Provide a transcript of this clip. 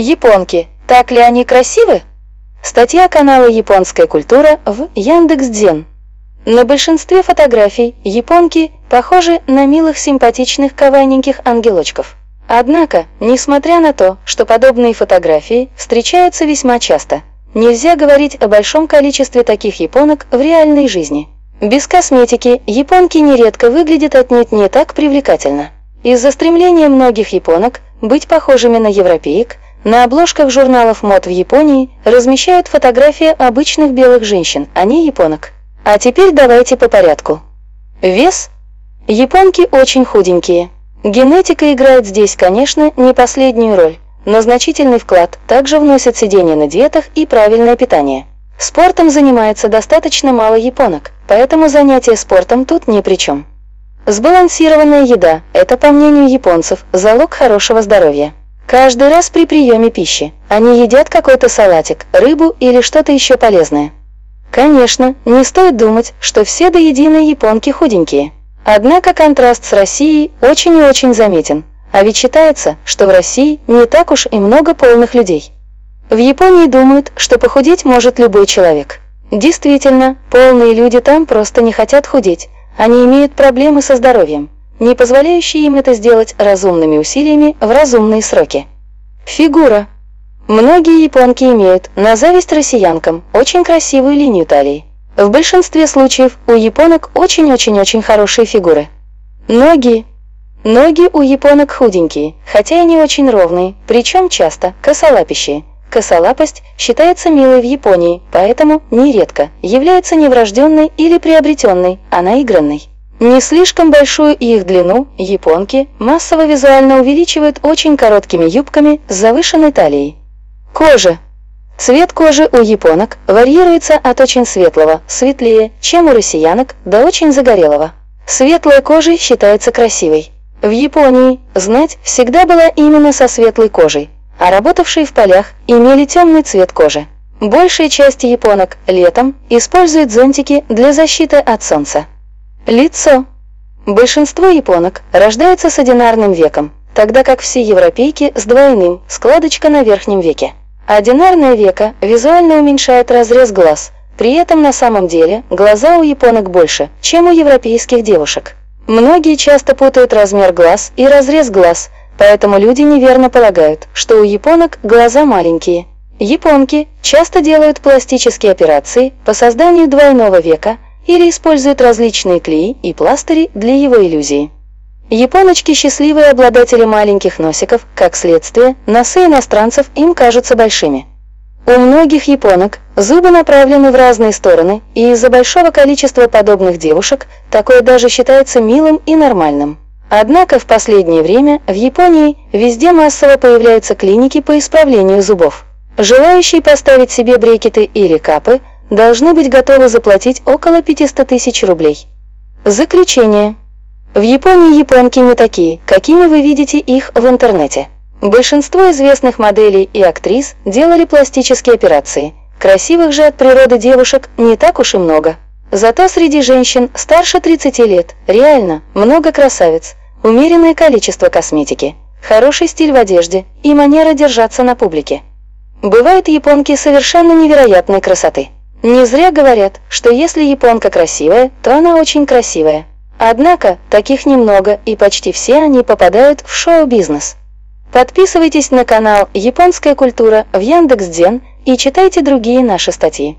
Японки. Так ли они красивы? Статья канала «Японская культура» в Яндекс.Дзен. На большинстве фотографий японки похожи на милых симпатичных кавайненьких ангелочков. Однако, несмотря на то, что подобные фотографии встречаются весьма часто, нельзя говорить о большом количестве таких японок в реальной жизни. Без косметики японки нередко выглядят отнюдь не так привлекательно. Из-за стремления многих японок быть похожими на европеек, на обложках журналов мод в Японии размещают фотографии обычных белых женщин, а не японок. А теперь давайте по порядку. Вес. Японки очень худенькие. Генетика играет здесь, конечно, не последнюю роль, но значительный вклад также вносит сидение на диетах и правильное питание. Спортом занимается достаточно мало японок, поэтому занятие спортом тут ни при чем. Сбалансированная еда – это, по мнению японцев, залог хорошего здоровья. Каждый раз при приеме пищи они едят какой-то салатик, рыбу или что-то еще полезное. Конечно, не стоит думать, что все до единой японки худенькие. Однако контраст с Россией очень и очень заметен, а ведь считается, что в России не так уж и много полных людей. В Японии думают, что похудеть может любой человек. Действительно, полные люди там просто не хотят худеть, они имеют проблемы со здоровьем, не позволяющие им это сделать разумными усилиями в разумные сроки. Фигура. Многие японки имеют, на зависть россиянкам, очень красивую линию талии. В большинстве случаев у японок очень-очень-очень хорошие фигуры. Ноги. Ноги у японок худенькие, хотя и не очень ровные, причем часто косолапящие. Косолапость считается милой в Японии, поэтому нередко является не врожденной или приобретенной, а наигранной. Не слишком большую их длину японки массово визуально увеличивают очень короткими юбками с завышенной талией. Кожа. Цвет кожи у японок варьируется от очень светлого, светлее, чем у россиянок, до очень загорелого. Светлая кожа считается красивой. В Японии знать всегда была именно со светлой кожей, а работавшие в полях имели темный цвет кожи. Большая часть японок летом используют зонтики для защиты от солнца. Лицо. Большинство японок рождаются с одинарным веком, тогда как все европейки с двойным, складочка на верхнем веке. Одинарное веко визуально уменьшает разрез глаз, при этом на самом деле глаза у японок больше, чем у европейских девушек. Многие часто путают размер глаз и разрез глаз, поэтому люди неверно полагают, что у японок глаза маленькие. Японки часто делают пластические операции по созданию двойного века или используют различные клеи и пластыри для его иллюзии. Японочки – счастливые обладатели маленьких носиков, как следствие, носы иностранцев им кажутся большими. У многих японок зубы направлены в разные стороны, и из-за большого количества подобных девушек такое даже считается милым и нормальным. Однако в последнее время в Японии везде массово появляются клиники по исправлению зубов. Желающие поставить себе брекеты или капы должны быть готовы заплатить около 500 тысяч рублей. Заключение. В Японии японки не такие, какими вы видите их в интернете. Большинство известных моделей и актрис делали пластические операции. Красивых же от природы девушек не так уж и много. Зато среди женщин старше 30 лет реально много красавиц, умеренное количество косметики, хороший стиль в одежде и манера держаться на публике. Бывают японки совершенно невероятной красоты. Не зря говорят, что если японка красивая, то она очень красивая. Однако, таких немного, и почти все они попадают в шоу-бизнес. Подписывайтесь на канал «Японская культура» в Яндекс.Дзен и читайте другие наши статьи.